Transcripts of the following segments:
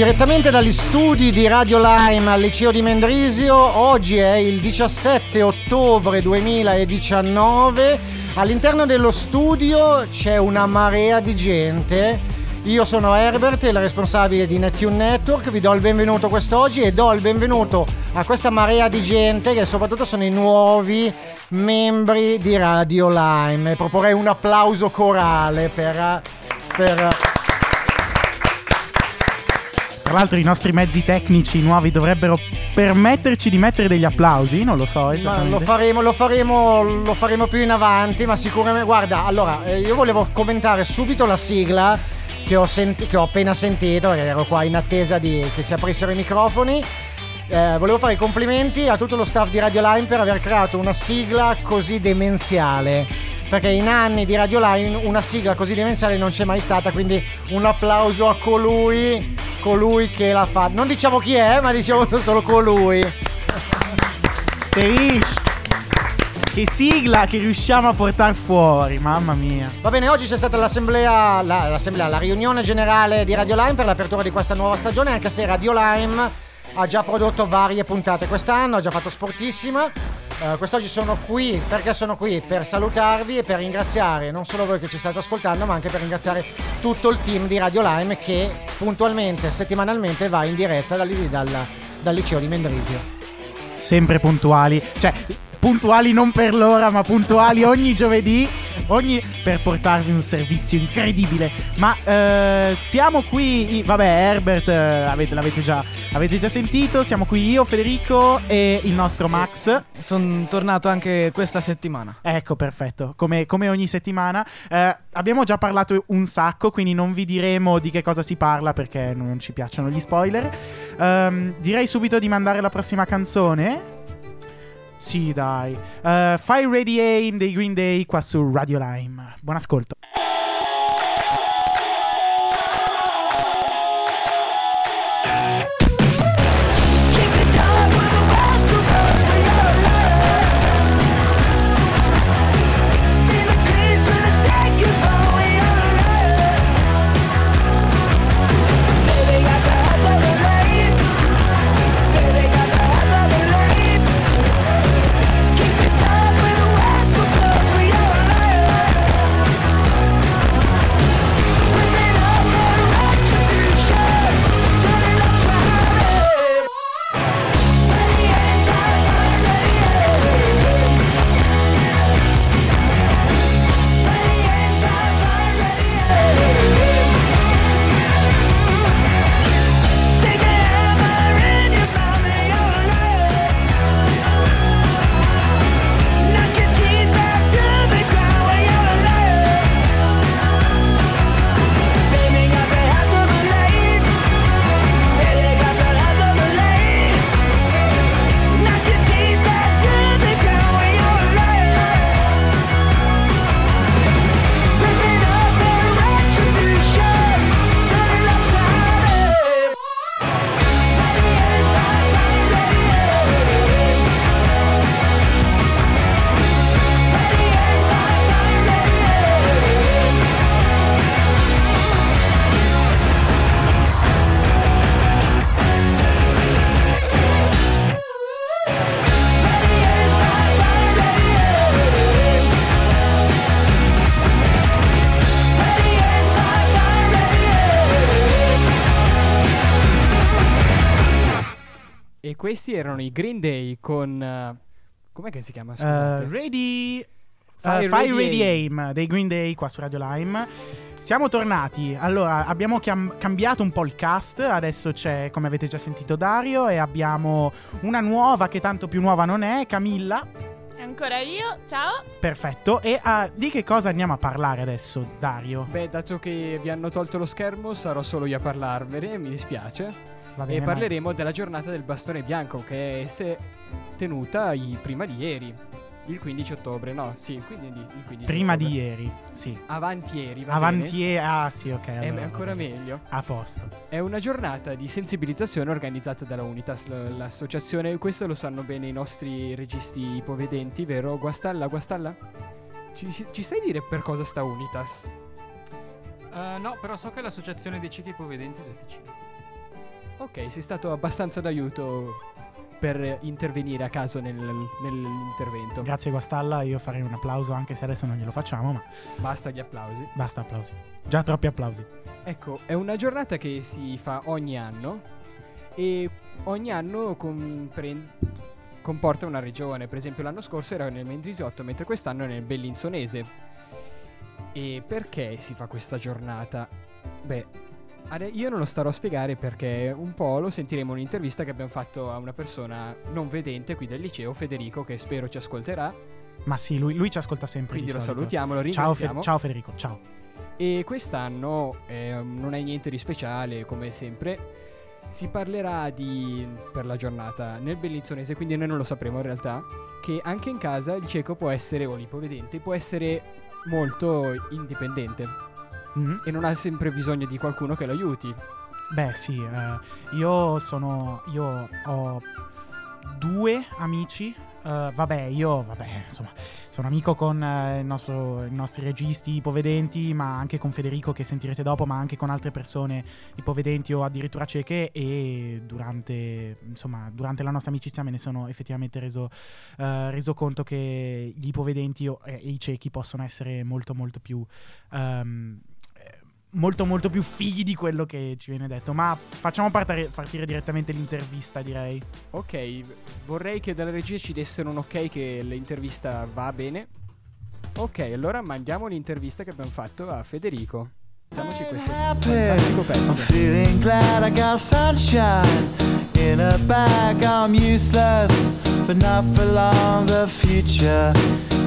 Direttamente dagli studi di Radio Lime al liceo di Mendrisio, oggi è il 17 ottobre 2019. All'interno dello studio c'è una marea di gente. Io sono Herbert, il responsabile di Netune Network, vi do il benvenuto quest'oggi e do il benvenuto a questa marea di gente che soprattutto sono i nuovi membri di Radio Lime. Proporrei un applauso corale per... per Tra l'altro i nostri mezzi tecnici nuovi dovrebbero permetterci di mettere degli applausi, non lo so Ma esattamente. lo faremo, lo faremo, lo faremo più in avanti, ma sicuramente. Guarda, allora, eh, io volevo commentare subito la sigla che ho, senti- che ho appena sentito, ero qua in attesa di che si aprissero i microfoni. Eh, volevo fare i complimenti a tutto lo staff di Radio Line per aver creato una sigla così demenziale. Perché in anni di Radio Line una sigla così demenziale non c'è mai stata, quindi un applauso a colui, colui che l'ha fatto. Non diciamo chi è, ma diciamo solo colui. Che sigla che riusciamo a portare fuori, mamma mia. Va bene, oggi c'è stata l'assemblea, la, l'assemblea, la riunione generale di Radio Lime per l'apertura di questa nuova stagione, anche se Radio Lime ha già prodotto varie puntate quest'anno, ha già fatto sportissima. Eh, quest'oggi sono qui, perché sono qui? Per salutarvi e per ringraziare non solo voi che ci state ascoltando, ma anche per ringraziare tutto il team di Radio Lime che puntualmente, settimanalmente va in diretta dal, dal, dal liceo di Mendrisio. Sempre puntuali. Cioè, puntuali non per l'ora, ma puntuali ogni giovedì. Ogni per portarvi un servizio incredibile. Ma eh, siamo qui. Vabbè, Herbert, eh, avete, l'avete già, avete già sentito. Siamo qui io, Federico e il nostro Max. Sono tornato anche questa settimana. Ecco, perfetto. Come, come ogni settimana. Eh, abbiamo già parlato un sacco, quindi non vi diremo di che cosa si parla perché non ci piacciono gli spoiler. Ehm, direi subito di mandare la prossima canzone. Sì, dai. Eh, Fire Ready Aim dei Green Day qua su Radio Lime. Buon ascolto. Questi erano i Green Day con... eh, com'è che si chiama? Uh, Scusate. ready. Fire uh, Fire Ready Ready Aim dei Green Day qua su Radio Lime. Siamo tornati. Allora, abbiamo chiam- cambiato un po' il cast. Adesso c'è, come avete già sentito, Dario. E abbiamo una nuova che tanto più nuova non è, Camilla. E ancora io, ciao. Perfetto. E ah, di che cosa andiamo a parlare adesso, Dario? Beh, dato che vi hanno tolto lo schermo, sarò solo io a parlarvene, mi dispiace. Va E bene, parleremo della giornata del bastone bianco che si è tenuta i- prima di ieri. Il 15 ottobre, no, sì, il 15, il 15 Prima di ieri, sì. Avanti ieri, va Avanti e... Ah, sì, ok. bene? allora, È ancora bene. meglio. A posto. È una giornata di sensibilizzazione organizzata dalla Unitas, l'associazione. Questo lo sanno bene i nostri registi ipovedenti, vero? Guastalla, Guastalla? Ci, ci sai dire per cosa sta Unitas? Eh, no, però so che è l'associazione dei ciechi ipovedenti del Ticino. Ok, sei stato abbastanza d'aiuto per intervenire a caso nel- nell'intervento. Grazie, Guastalla. Io farei un applauso anche se adesso non glielo facciamo, ma Basta gli applausi. basta applausi. Già troppi applausi. Ecco, è una giornata che si fa ogni anno e ogni anno compren- comporta una regione. Per esempio l'anno scorso era nel Mendrisiotto, mentre quest'anno è nel Bellinzonese. E perché si fa questa giornata? Beh, io non lo starò a spiegare perché un po' lo sentiremo in un'intervista che abbiamo fatto a una persona non vedente qui del liceo, Federico, che spero ci ascolterà. Ma sì, lui, lui ci ascolta sempre. Quindi di lo salutiamo, lo Ciao, Fe- ringraziamo. ciao Federico, ciao. E quest'anno eh, non è niente di speciale, come sempre. Si parlerà di, per la giornata nel bellinzonese, quindi noi non lo sapremo in realtà, che anche in casa il cieco può essere, o l'ipovedente, può essere molto indipendente Mhm. e non ha sempre bisogno di qualcuno che lo aiuti. Beh, sì, eh, io sono. Io ho due amici. eh, vabbè, io, vabbè, insomma, sono amico con eh, il nostro- i nostri registi ipovedenti, ma anche con Federico che sentirete dopo, ma anche con altre persone ipovedenti o addirittura cieche. E durante, insomma, durante la nostra amicizia me ne sono effettivamente reso, eh, reso conto che gli ipovedenti o- e i ciechi possono essere molto, molto più. eh, molto molto più fighi di quello che ci viene detto ma facciamo partire, partire direttamente l'intervista direi Ok, vorrei che dalla regia ci dessero un ok che l'intervista va bene. Ok, allora mandiamo l'intervista che abbiamo fatto a Federico. Mettiamoci questo fantastico I'm pezzo. feeling glad I got sunshine in a bag. I'm useless, but not for long. The future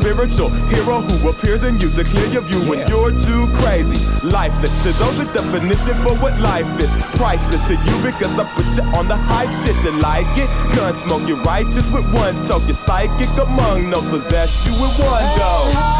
spiritual hero who appears in you to clear your view when you're too crazy. Lifeless to those, the definition for what life is. Priceless to you because I put you on the hype shit. You like it? Gun smoke, you're righteous with one toke. You're psychic among no possess you with one go.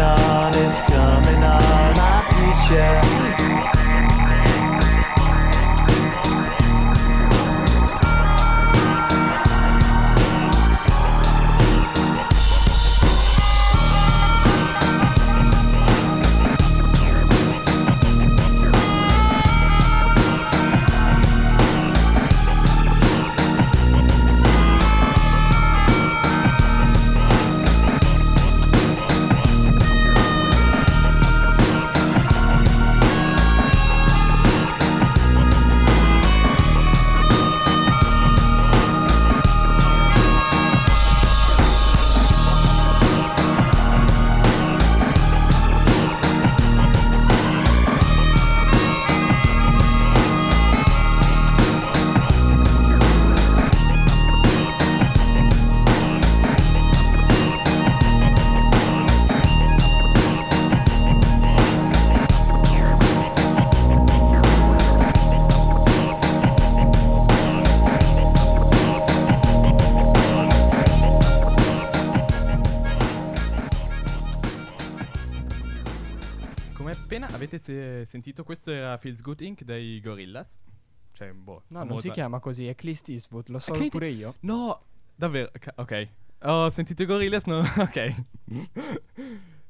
on. It's coming on. My future. Se- sentito, questo era Feels Good Inc. dei Gorillaz. Cioè, boh. No, non famosa- si chiama così, è Clint Eastwood, lo so Clint- pure io. No, davvero, ca- ok. Ho sentito i Gorillaz, no? ok.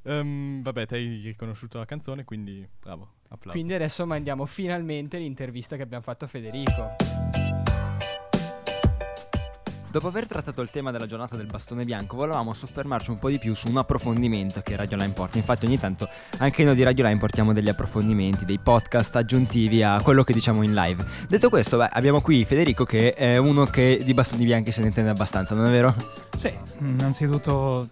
Ehm, vabbè, ti hai riconosciuto la canzone, quindi bravo, applauso. Quindi adesso mandiamo finalmente l'intervista che abbiamo fatto a Federico. Dopo aver trattato il tema della giornata del bastone bianco, volevamo soffermarci un po' di più su un approfondimento che Radio Line porta. Infatti, ogni tanto anche noi di Radio Line portiamo degli approfondimenti, dei podcast aggiuntivi a quello che diciamo in live. Detto questo, beh, abbiamo qui Federico che è uno che di bastoni bianchi se ne intende abbastanza, non è vero? Sì, innanzitutto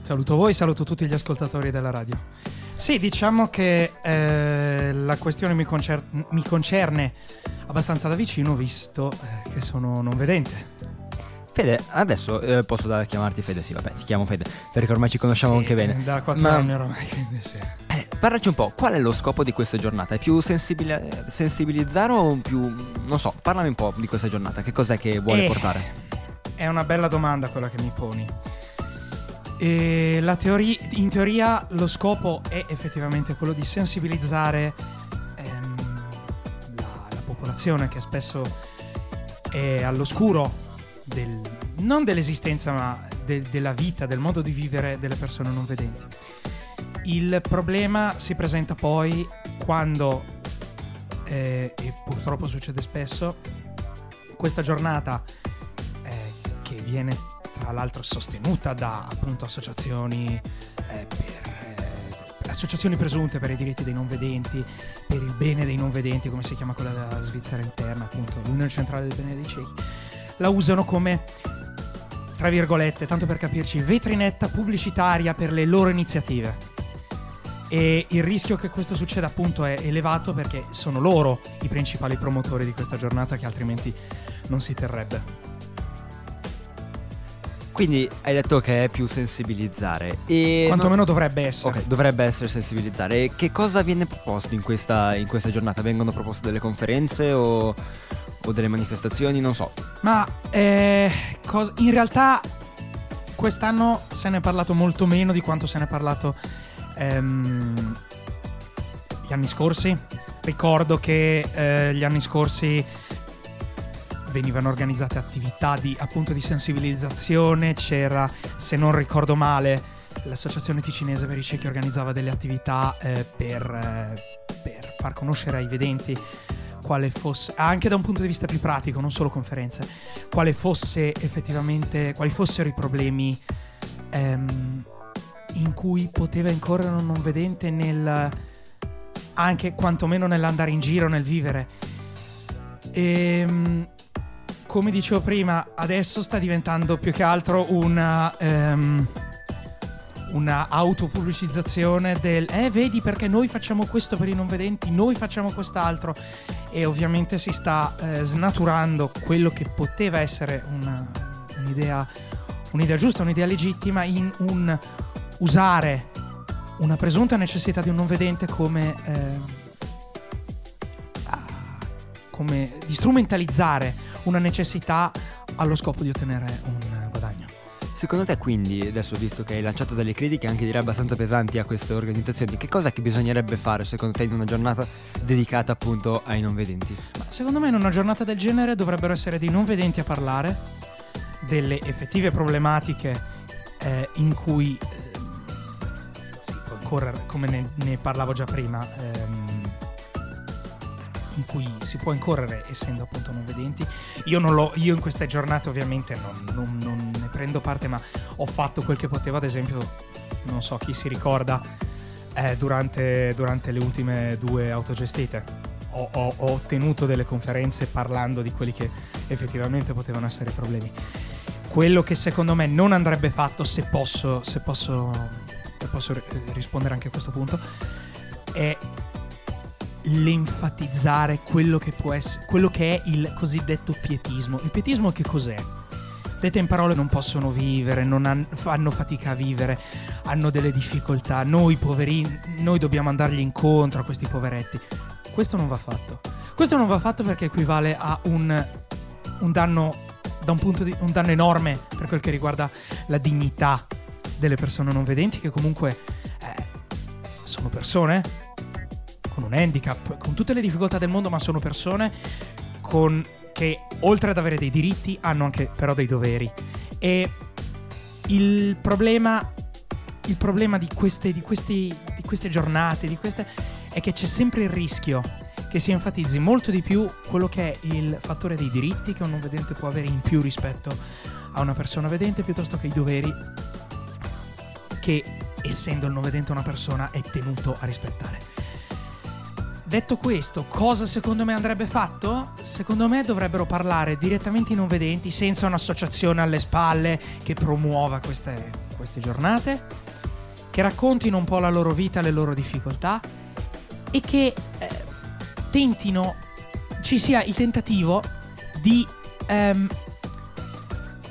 saluto voi, saluto tutti gli ascoltatori della radio. Sì, diciamo che eh, la questione mi, concer- mi concerne abbastanza da vicino visto eh, che sono non vedente. Fede, adesso eh, posso da- chiamarti Fede, sì, vabbè, ti chiamo Fede, perché ormai ci conosciamo Sì, anche bene. Da quattro Ma- anni ormai, quindi sì. Eh, parlaci un po', qual è lo scopo di questa giornata? È più sensibili- sensibilizzare o più... non so, parlami un po' di questa giornata, che cos'è che vuole Eh, portare? È una bella domanda quella che mi poni. La teori- in teoria lo scopo è effettivamente quello di sensibilizzare ehm, la, la popolazione che spesso è all'oscuro del- non dell'esistenza ma del- della vita, del modo di vivere delle persone non vedenti. Il problema si presenta poi quando, eh, e purtroppo succede spesso, questa giornata eh, che viene tra l'altro sostenuta da appunto associazioni eh, per eh, associazioni presunte per i diritti dei non vedenti, per il bene dei non vedenti, come si chiama quella della Svizzera interna, appunto, l'Unione Centrale del Bene dei Ciechi, la usano come tra virgolette, tanto per capirci, vetrinetta pubblicitaria per le loro iniziative. E il rischio che questo succeda appunto è elevato perché sono loro i principali promotori di questa giornata che altrimenti non si terrebbe. Quindi hai detto che è più sensibilizzare. E Quantomeno non- dovrebbe essere. Ok, dovrebbe essere sensibilizzare. E che cosa viene proposto in questa, in questa giornata? Vengono proposte delle conferenze o, o delle manifestazioni, non so. Ma eh, cos- in realtà quest'anno se ne è parlato molto meno di quanto se ne è parlato ehm, gli anni scorsi. Ricordo che eh, gli anni scorsi venivano organizzate attività di, appunto di sensibilizzazione, c'era, se non ricordo male, l'associazione ticinese per i ciechi organizzava delle attività eh, per, eh, per far conoscere ai vedenti quale fosse, anche da un punto di vista più pratico, non solo conferenze, quale fosse effettivamente, quali fossero i problemi ehm, in cui poteva incorrere un non vedente nel, anche quantomeno nell'andare in giro, nel vivere. E, come dicevo prima, adesso sta diventando più che altro una... ehm, una autopubblicizzazione del eh vedi perché noi facciamo questo per i non vedenti, noi facciamo quest'altro e ovviamente si sta eh, snaturando quello che poteva essere una- un'idea, un'idea giusta, un'idea legittima in un usare una presunta necessità di un non vedente come, eh, ah, come di strumentalizzare una necessità allo scopo di ottenere un. Secondo te quindi, adesso visto che hai lanciato delle critiche anche direi abbastanza pesanti a queste organizzazioni, che cosa che bisognerebbe fare secondo te in una giornata dedicata appunto ai non vedenti? Ma secondo me in una giornata del genere dovrebbero essere dei non vedenti a parlare delle effettive problematiche eh, in cui eh, si può incorrere, come ne, ne parlavo già prima, ehm, in cui si può incorrere essendo appunto non vedenti. Io, non l'ho, io in queste giornate ovviamente non, non- non ne prendo parte, ma ho fatto quel che potevo, ad esempio, non so chi si ricorda, eh, durante, durante le ultime due autogestite. Ho, ho- ho tenuto delle conferenze parlando di quelli che effettivamente potevano essere i problemi. Quello che secondo me non andrebbe fatto, se posso, se posso, se posso ri- rispondere anche a questo punto, è l'enfatizzare quello che può essere quello che è il cosiddetto pietismo. Il pietismo che cos'è? Dette in parole non possono vivere, non han- fanno fatica a vivere, hanno delle difficoltà. Noi poverini, noi dobbiamo andargli incontro a questi poveretti. Questo non va fatto. Questo non va fatto perché equivale a un, un danno da un punto di un danno enorme per quel che riguarda la dignità delle persone non vedenti che comunque eh, sono persone con un handicap, con tutte le difficoltà del mondo, ma sono persone con- che oltre ad avere dei diritti hanno anche però dei doveri. E il problema, il problema di, queste, di, questi- di queste giornate, di queste, è che c'è sempre il rischio che si enfatizzi molto di più quello che è il fattore dei diritti che un non vedente può avere in più rispetto a una persona vedente piuttosto che i doveri che essendo il non vedente una persona è tenuto a rispettare. Detto questo, cosa secondo me andrebbe fatto? Secondo me dovrebbero parlare direttamente i non vedenti senza un'associazione alle spalle che promuova queste, queste giornate, che raccontino un po' la loro vita, le loro difficoltà e che eh, tentino, ci sia il tentativo di... ehm,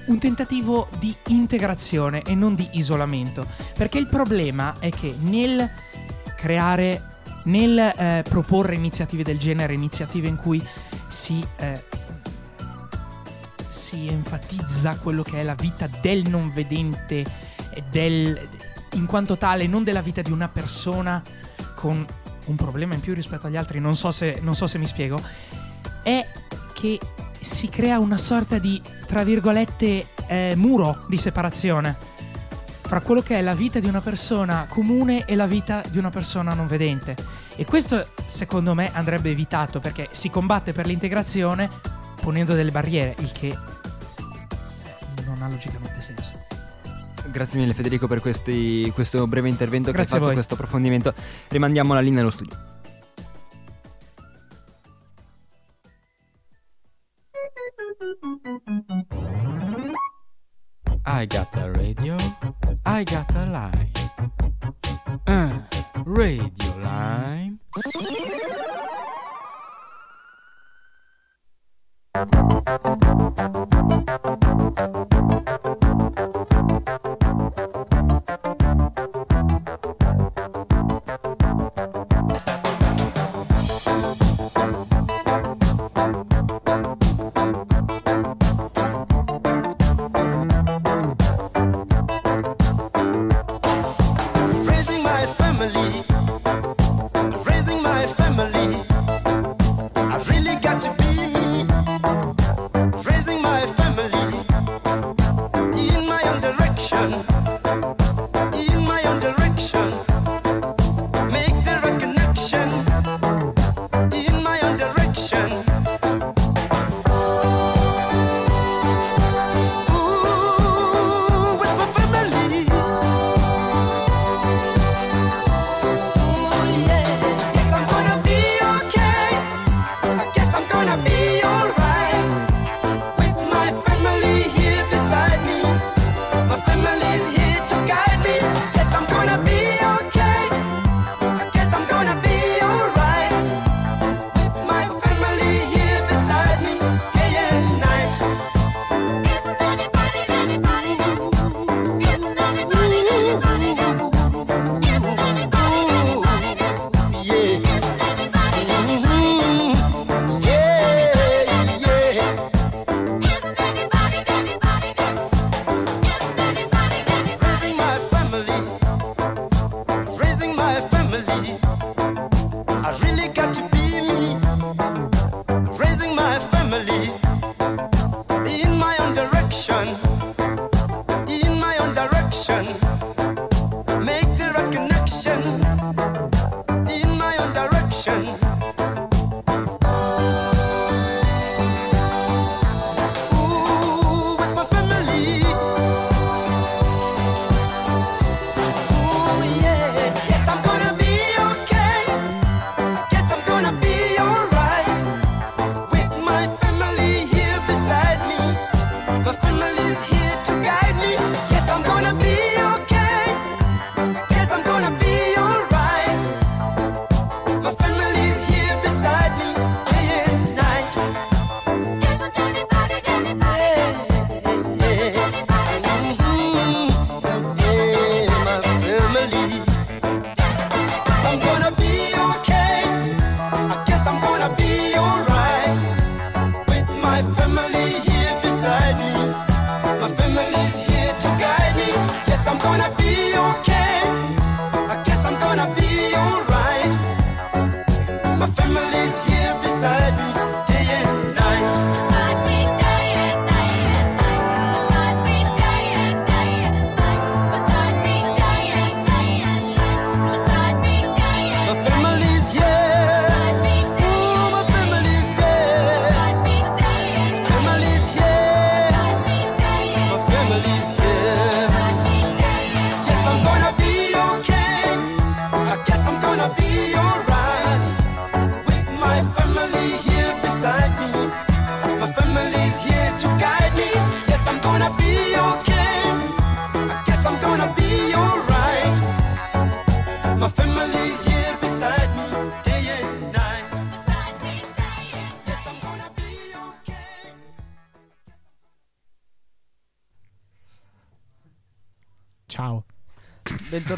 un tentativo di integrazione e non di isolamento. Perché il problema è che nel creare, nel eh, proporre iniziative del genere, iniziative in cui si, eh, si enfatizza quello che è la vita del non vedente del, in quanto tale, non della vita di una persona con un problema in più rispetto agli altri, non so se, non so se mi spiego, è che si crea una sorta di, tra virgolette, eh, muro di separazione fra quello che è la vita di una persona comune e la vita di una persona non vedente. E questo, secondo me, andrebbe evitato perché si combatte per l'integrazione ponendo delle barriere, il che eh, non ha logicamente senso. Grazie mille Federico per questi- questo breve intervento Grazie che hai fatto, voi. questo approfondimento. Rimandiamo la linea allo studio. I got a radio, I got a line. Uh, radio line. Ciao.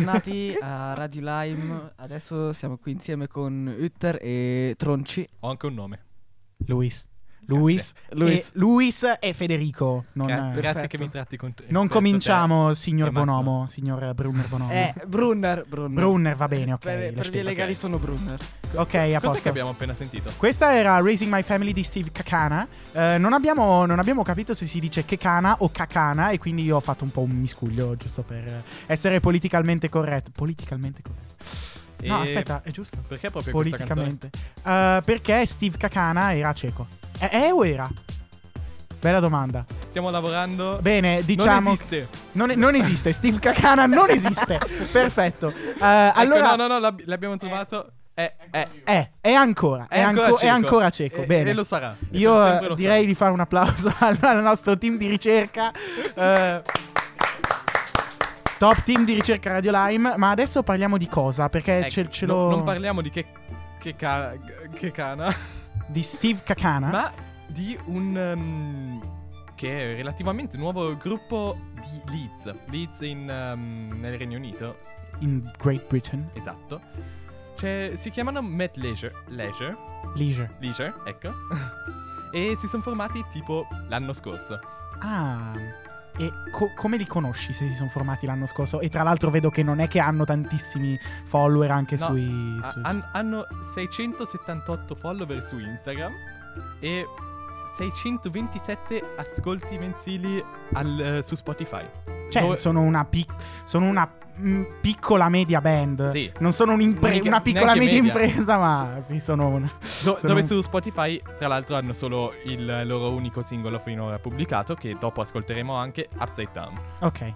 Bentornati a Radio Lime. Adesso siamo qui insieme con Utter e Tronci. Ho anche un nome. Luis. Luis, Luis. E, Luis e Federico. Non, Gra- grazie che mi tratti con non cominciamo, signor e Max. Bonomo, signor Brunner Bonomo. Eh, Brunner. Brunner. Brunner va bene, ok. Per, per stesso. legali sono Brunner. Ok, a posto. che abbiamo appena sentito? Questa era Raising My Family di Steve Kakana. Eh, non, abbiamo, non abbiamo capito se si dice Kekana o Kakana e quindi io ho fatto un po' un miscuglio giusto per essere politicamente corretto. Politicamente corretto. No, aspetta, è giusto. Perché proprio questa Politicamente. Eh, perché Steve Kakana era cieco. È, è o era? Bella domanda. Stiamo lavorando. Bene, diciamo. Non esiste. Non, è- non esiste. Steve Kakana non esiste. Perfetto. Eh, Ecco, allora. no, no, no, l'ab- l'abbiamo trovato. È, è, È, è ancora, è, È ancora anco- è cieco. ancora cieco. E- Bene. e lo sarà. E Io lo direi sarà. di fare un applauso al, al nostro team di ricerca. eh, top team di ricerca Radio Lime. Ma adesso parliamo di cosa? Perché Ecco, ce, ce no- lo. Non parliamo di che, che, ca- che cana, di Steve Kakana. ma di un. ehm, che è relativamente nuovo gruppo di Leeds. Leeds in, ehm, nel Regno Unito. In Great Britain. Esatto. C'è- si chiamano Met Leisure. Leisure. Leisure. Leisure, ecco. e si sono formati tipo l'anno scorso. Ah. E co- come li conosci se si sono formati l'anno scorso? E tra l'altro vedo che non è che hanno tantissimi follower anche No, sui. ha- sui- han- hanno 678 follower su Instagram e 627 ascolti mensili al- eh, su Spotify. Cioè, Dove- sono una, pic- sono una mm, piccola media band. Sì. Non sono un'impre- una piccola media, media. impresa, ma sì, sono una. Do- sono dove su Spotify, tra l'altro, hanno solo il loro unico singolo finora pubblicato, che dopo ascolteremo anche Upside Down. Ok.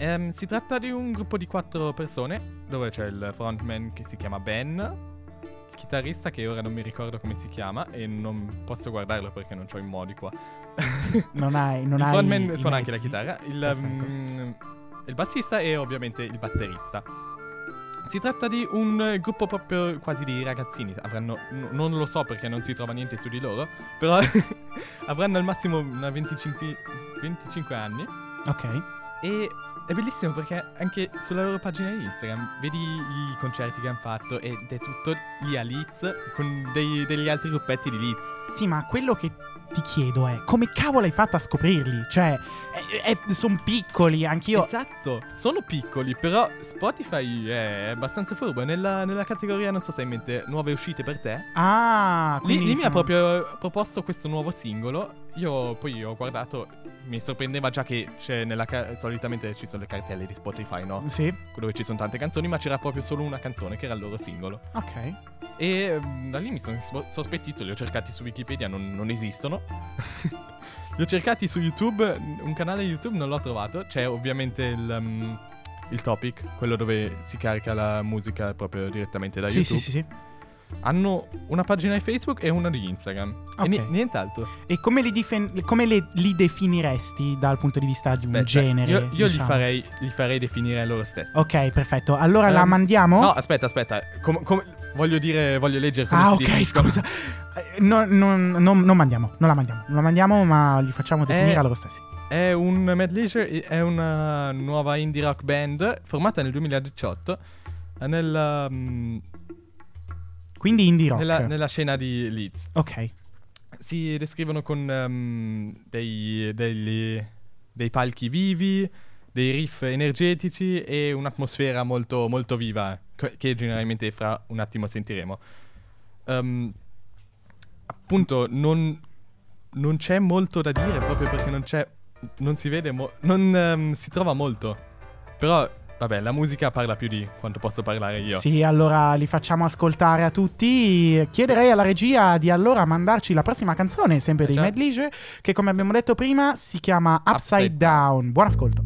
Ehm, si tratta di un gruppo di quattro persone, dove c'è il frontman che si chiama Ben, chitarrista che ora non mi ricordo come si chiama e non posso guardarlo perché non ho i modi qua. Non hai. Non il hai frontman suona anche la chitarra, il, mm, il bassista e ovviamente il batterista. Si tratta di un gruppo proprio quasi di ragazzini. Avranno, n- non lo so perché non si trova niente su di loro, però avranno al massimo una 25, 25 anni. Ok. E è bellissimo perché anche sulla loro pagina di Instagram vedi i concerti che hanno fatto ed è tutto lì a Leeds con dei- degli altri gruppetti di Leeds. Sì, ma quello che ti chiedo è come cavolo hai fatto a scoprirli? Cioè, sono piccoli, anch'io. Esatto, sono piccoli, però Spotify è abbastanza furbo. Nella, nella categoria, non so se hai in mente, nuove uscite per te. Ah, Lì, quindi lì mi ha sono- proprio proposto questo nuovo singolo. Io poi ho guardato, mi sorprendeva già che c'è nella ca- solitamente ci sono le cartelle di Spotify, no? Sì. Dove ci sono tante canzoni, ma c'era proprio solo una canzone che era il loro singolo. Ok. E mm, da lì mi sono sospettito, li ho cercati su Wikipedia, non, non esistono. li ho cercati su YouTube, un canale YouTube non l'ho trovato. C'è ovviamente il, mm, il topic, quello dove si carica la musica proprio direttamente da Sì, YouTube. sì, sì, sì. Hanno una pagina di Facebook e una di Instagram. Ok. E ni- nient'altro. E come li, difen- come le- li definiresti dal punto di vista di un Aspetta, genere? Io, io li, diciamo? farei, li farei definire loro stessi. Ok, perfetto. Allora la Ehm, mandiamo? No, aspetta, aspetta. Com- com- voglio dire, voglio leggere come Ah, ok, definiscono. scusa. Eh, no- non, non- non mandiamo, non la mandiamo. Non la mandiamo, ma li facciamo definire a loro stessi. È un Mad Leisure, è una nuova indie rock band formata nel 2018 eh, nel, um, Quindi indie rock. nella, nella scena di Leeds. Ok. Si descrivono con um, dei, degli- dei palchi vivi, dei riff energetici e un'atmosfera molto, molto viva, che generalmente fra un attimo sentiremo. Um, appunto, non, non c'è molto da dire proprio perché non c'è. Non si vede, mo- non ehm, si trova molto. Però, vabbè, la musica parla più di quanto posso parlare io. Sì, allora li facciamo ascoltare a tutti. Chiederei alla regia di allora mandarci la prossima canzone, sempre dei già. Mad Leisure, che come abbiamo detto prima si chiama Upside, Upside Down. Buon ascolto.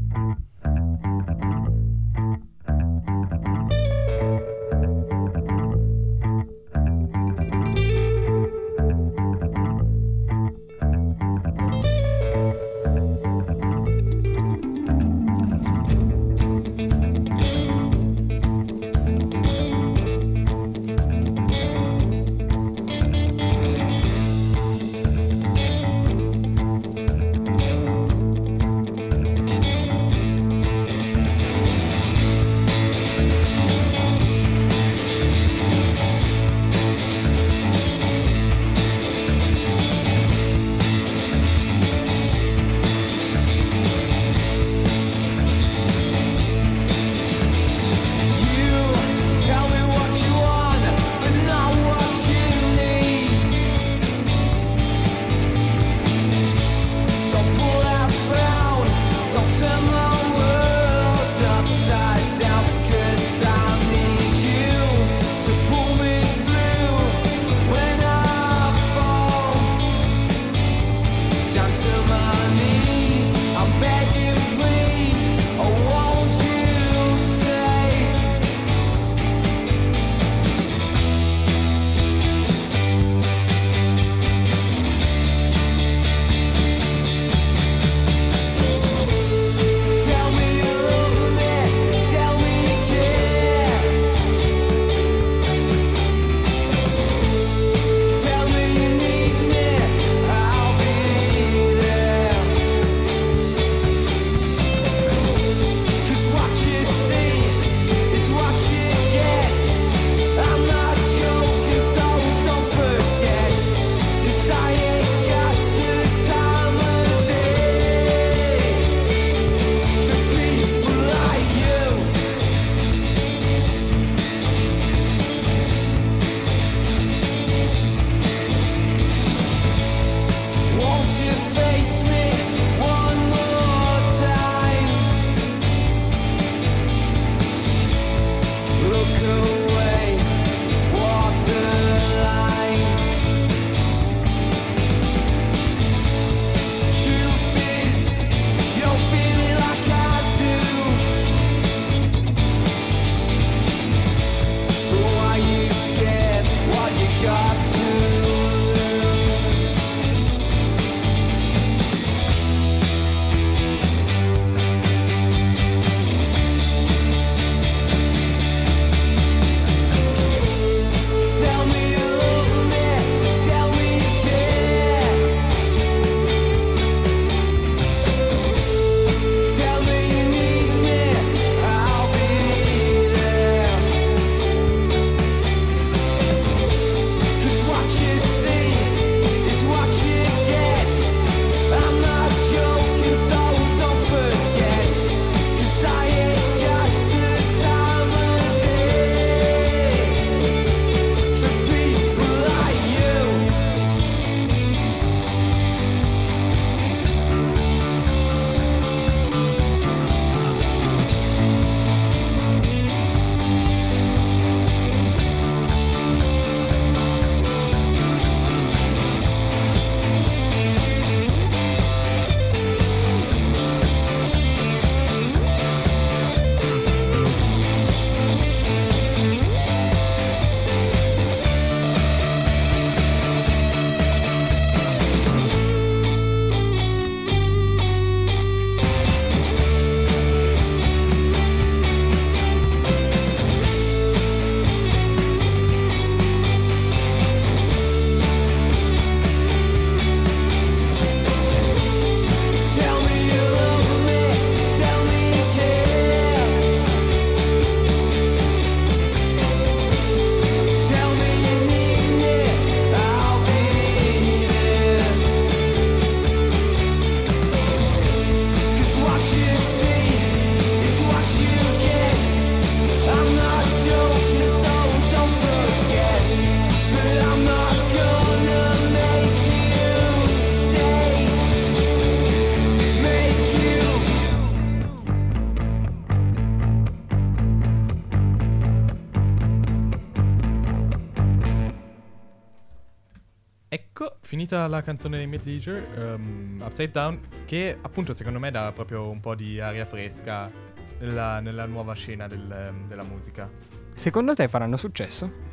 Finita la canzone di Mid Leisure, ehm, Upside Down, che appunto secondo me dà proprio un po' di aria fresca nella, nella nuova scena del, della musica. Secondo te faranno successo?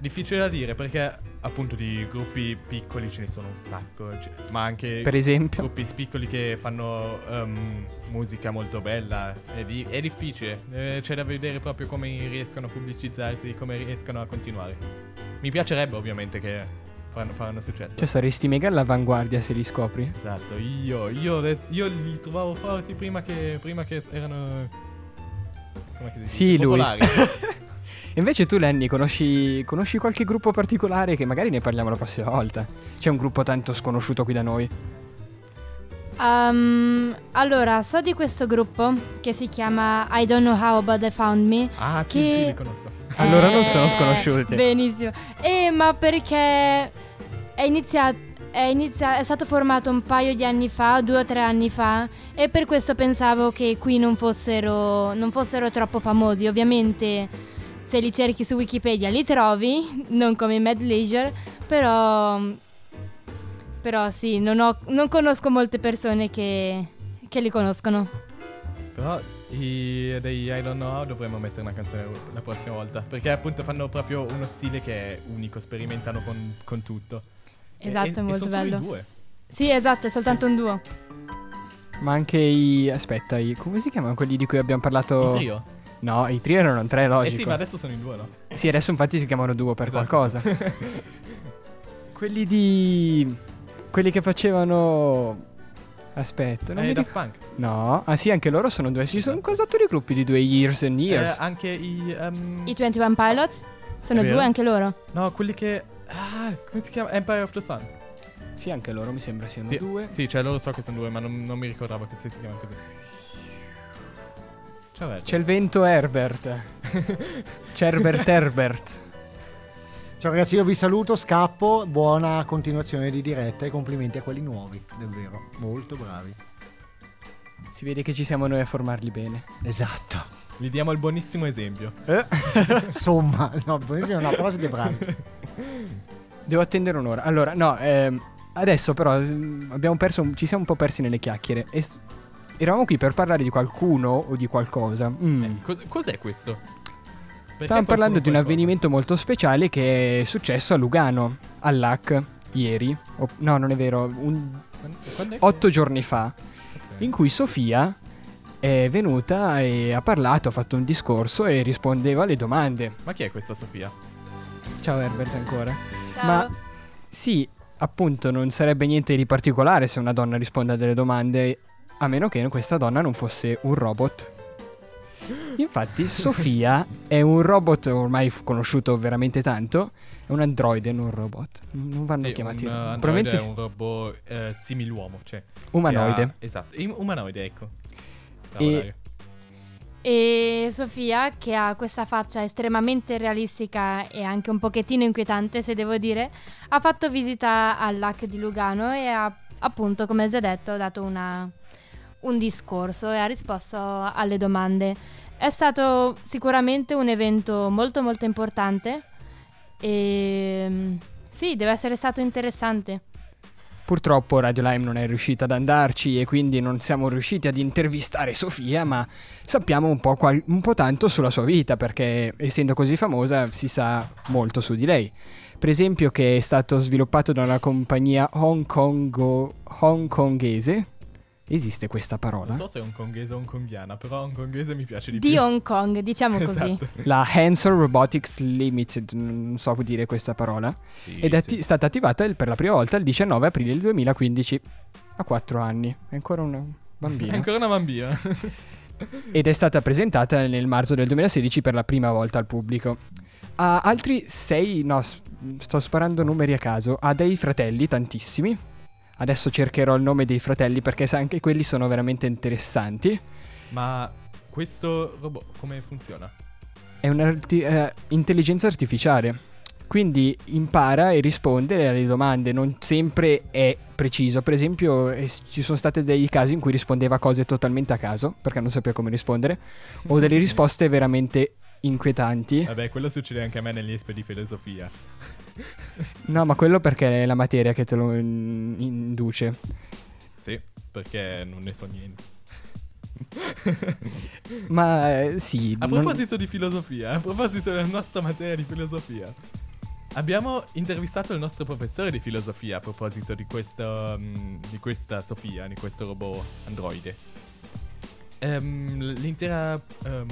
Difficile da dire perché appunto di gruppi piccoli ce ne sono un sacco, cioè, ma anche Per esempio? gruppi piccoli che fanno ehm, musica molto bella. È, di- è difficile, eh, c'è da vedere proprio come riescono a pubblicizzarsi, come riescono a continuare. Mi piacerebbe ovviamente che faranno, faranno successo. Cioè saresti mega all'avanguardia se li scopri. Esatto, io, io, io li trovavo forti prima che, prima che erano... Come che si Sì, lui. Invece tu, Lenny, conosci, conosci qualche gruppo particolare che magari ne parliamo la prossima volta? C'è un gruppo tanto sconosciuto qui da noi? Um, allora, so di questo gruppo che si chiama I Don't Know How But They Found Me. Ah, sì, che- sì, li conosco. Allora non sono Eh, sconosciuti. Benissimo. Eh, ma perché è iniziato. È, inizia- è stato formato un paio di anni fa, due o tre anni fa, e per questo pensavo che qui non fossero, non fossero troppo famosi. Ovviamente, se li cerchi su Wikipedia li trovi, non come Mad Leisure, però. Però sì, non, ho- non conosco molte persone che, che li conoscono. Però i, dei I Don't Know How dovremmo mettere una canzone la prossima volta. Perché appunto fanno proprio uno stile che è unico, sperimentano con, con tutto. E- Esatto, e- è e molto solo bello. due. Sì, esatto, è soltanto un duo. Ma anche i... Aspetta, i... come si chiamano quelli di cui abbiamo parlato? I trio? No, i trio erano tre, Eh logico. sì, ma adesso sono in due, no? Sì, adesso infatti si chiamano duo per Esatto. qualcosa. quelli di... Quelli che facevano... Aspetta, non Eh, mi Daft. Punk. No, ah sì, anche loro sono due. Ci sono un casotto di gruppi di due Years and Years. Eh, anche i... ehm, I 21 Pilots sono due anche loro. No, quelli che... Ah, come si chiama? Empire of the Sun. Sì, anche loro mi sembra siano Sì, due. Sì, cioè loro so che sono due, ma non, non mi ricordavo che si, si chiamano così. Ciao, Herbert. C'è il vento Herbert. C'è Herbert Herbert. Ciao ragazzi, io vi saluto, scappo, buona continuazione di diretta e complimenti a quelli nuovi, davvero, molto bravi. Si vede che ci siamo noi a formarli bene. Esatto. Vi diamo il buonissimo esempio. Eh? Insomma, no, buonissimo, no, però siete bravi. Devo attendere un'ora. Allora, no, ehm, adesso però mm, abbiamo perso, ci siamo un po' persi nelle chiacchiere. E s- eravamo qui per parlare di qualcuno o di qualcosa. Mm. Cos- cos'è questo? Stavamo parlando di un avvenimento molto speciale che è successo a Lugano, all'AC, ieri. O- no, non è vero, un- otto giorni fa, in cui Sofia è venuta e ha parlato, ha fatto un discorso e rispondeva alle domande. Ma chi è questa Sofia? Ciao Herbert ancora. Ciao. Ma sì, appunto non sarebbe niente di particolare se una donna risponde a delle domande, a meno che questa donna non fosse un robot. Infatti Sofia è un robot ormai conosciuto veramente tanto, è un androide, non un robot. Non vanno Sì, chiamati. un, uh, androide probabilmente è un robot eh, similuomo, cioè Umanoide. ha- esatto, umanoide, ecco. Bravo, E-. E Sofia, che ha questa faccia estremamente realistica e anche un pochettino inquietante, se devo dire, ha fatto visita all'AC di Lugano e ha, appunto, come già detto, dato una- un discorso e ha risposto alle domande. È stato sicuramente un evento molto molto importante e mm, sì, deve essere stato interessante. Purtroppo Radio Lime non è riuscita ad andarci e quindi non siamo riusciti ad intervistare Sofia, ma sappiamo un po', qual- un po' tanto sulla sua vita perché essendo così famosa si sa molto su di lei. Per esempio che è stato sviluppato da una compagnia hongkongese. Esiste questa parola? Non so se è hongkongese o hongkongiana, però hongkongese mi piace di, Di più. Hong Kong, diciamo così. Esatto. La Hanson Robotics Limited, non so dire questa parola, Sì, ed è sì. atti- stata attivata il- per la prima volta il 19 aprile del 2015, a 4 anni, è ancora una bambina. È ancora una bambina. ed è stata presentata nel marzo del 2016 per la prima volta al pubblico. Ha altri 6, no, sto sparando numeri a caso, ha dei fratelli, tantissimi. Adesso cercherò il nome dei fratelli perché anche quelli sono veramente interessanti. Ma questo robot come funziona? È un'intelligenza artificiale. Quindi impara e risponde alle domande, non sempre è preciso. Per esempio, eh, ci sono stati dei casi in cui rispondeva cose totalmente a caso, perché non sapeva come rispondere, o delle risposte veramente inquietanti. Vabbè, quello succede anche a me negli espi di filosofia. No, ma quello perché è la materia che te lo in- induce. Sì, perché non ne so niente. Ma eh, sì. A non- proposito di filosofia, a proposito della nostra materia di filosofia, abbiamo intervistato il nostro professore di filosofia a proposito di, questo, mm, di questa Sofia, di questo robot androide. Ehm, l'intera, ehm,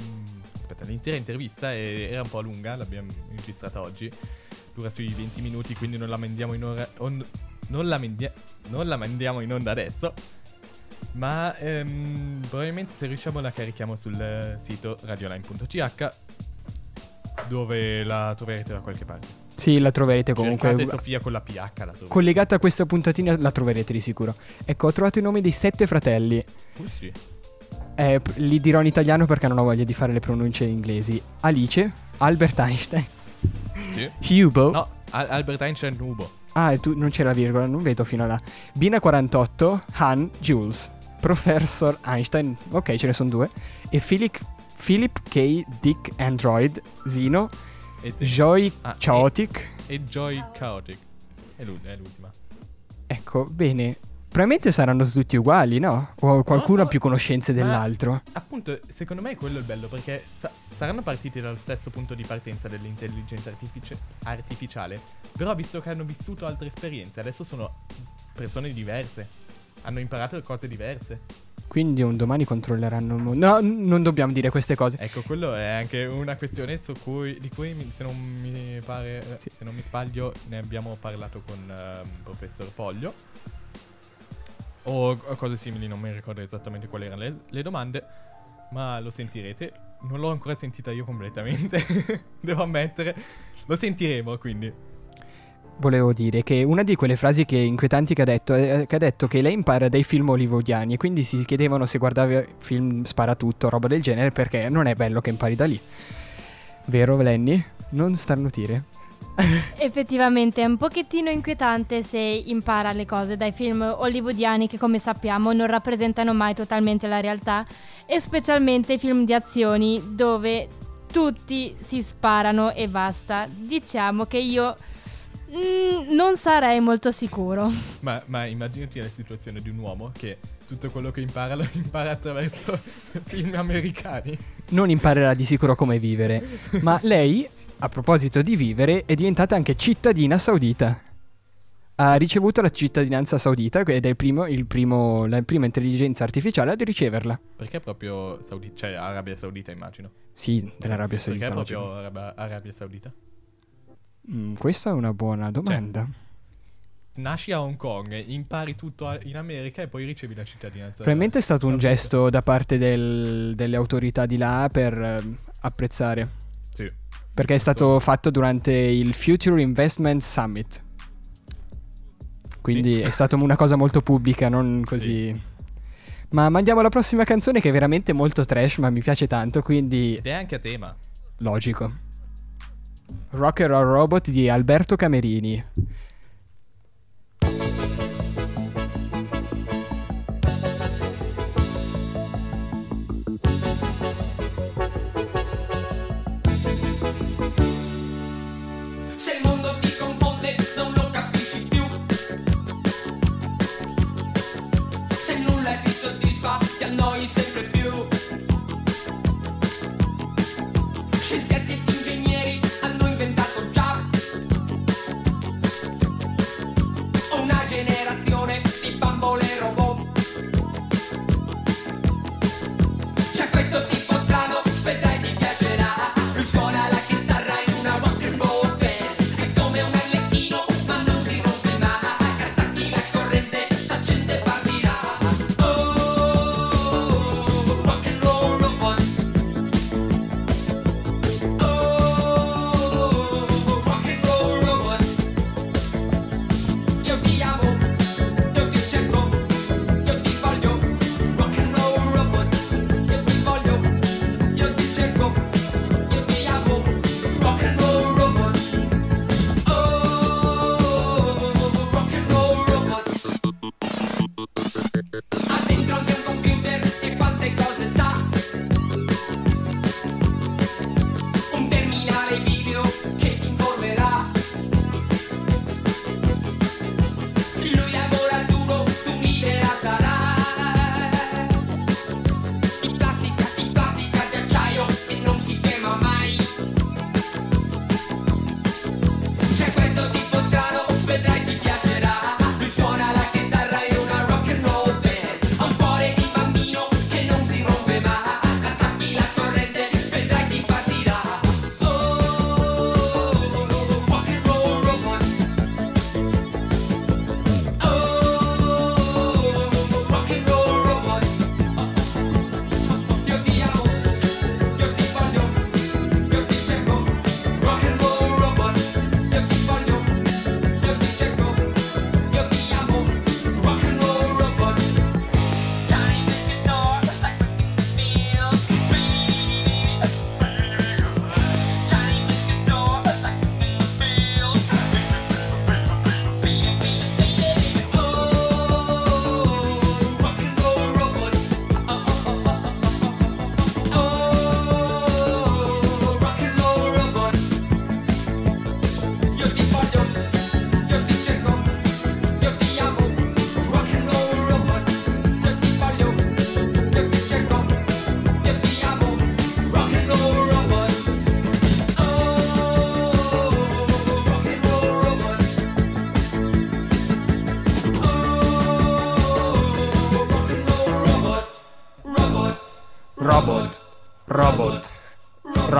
aspetta, l'intera intervista è- era un po' lunga, l'abbiamo registrata oggi, dura sui 20 minuti, quindi non la mandiamo in ora... on- non, la mandia- non la mandiamo in onda adesso. Ma ehm, probabilmente se riusciamo la carichiamo sul sito radioline.ch dove la troverete da qualche parte. Sì, la troverete comunque. Cercate Sofia con la PH la troverete. Collegata a questa puntatina la troverete di sicuro. Ecco, ho trovato i nomi dei sette fratelli. Uh, sì. Eh, li dirò in italiano perché non ho voglia di fare le pronunce inglesi. Alice, Albert Einstein, Sì. Hugo. No, Al- Albert Einstein Ubo. Ah, e tu non c'era virgola, non vedo fino a là. Bina 48, Han, Jules. Professor Einstein, ok, ce ne sono due. E Philip, Philip K. Dick Android, Zino, E- Joy Ah, Chaotic. E Joy Chaotic. È l'ultima. Ecco, bene. Probabilmente saranno tutti uguali, no? O qualcuno ha più conoscenze dell'altro. Appunto, secondo me quello è il bello perché sa- saranno partiti dallo stesso punto di partenza dell'intelligenza artifici- artificiale, però visto che hanno vissuto altre esperienze, adesso sono persone diverse, hanno imparato cose diverse. Quindi un domani controlleranno il mondo. No, n- non dobbiamo dire queste cose. Ecco, quello è anche una questione su cui, di cui mi- se non mi pare, eh, se non mi sbaglio, ne abbiamo parlato con ehm, professor Poglio. O, cose simili, non mi ricordo esattamente quali erano le, le domande, ma lo sentirete. Non l'ho ancora sentita io completamente, devo ammettere. Lo sentiremo quindi. Volevo dire che una di quelle frasi che inquietanti che ha detto è che ha detto che lei impara dai film hollywoodiani e quindi si chiedevano se guardava film sparatutto, roba del genere, perché non è bello che impari da lì. Vero, Lenny? Non starnutire. Effettivamente è un pochettino inquietante se impara le cose dai film hollywoodiani che come sappiamo non rappresentano mai totalmente la realtà e specialmente i film di azioni dove tutti si sparano e basta. Diciamo che io mm, non sarei molto sicuro. Ma, ma immaginati la situazione di un uomo che tutto quello che impara lo impara attraverso film americani. Non imparerà di sicuro come vivere. Ma lei, a proposito di vivere, è diventata anche cittadina saudita. Ha ricevuto la cittadinanza saudita ed è il primo, il primo- la prima intelligenza artificiale ad riceverla. Perché proprio Saudi- cioè Arabia Saudita immagino. Sì, dell'Arabia Saudita. Perché proprio Araba- Arabia Saudita? Mm, questa è una buona domanda. Nasci a Hong Kong, impari tutto a- in America e poi ricevi la cittadinanza. Probabilmente è stato un gesto da parte del- delle autorità di là per eh, apprezzare. Sì. Perché è stato fatto durante il Future Investment Summit. Quindi Sì. è stata una cosa molto pubblica, non così. Ma mandiamo alla prossima canzone che è veramente molto trash, ma mi piace tanto, quindi Ed è anche a tema. logico. Rocker or Robot di Alberto Camerini.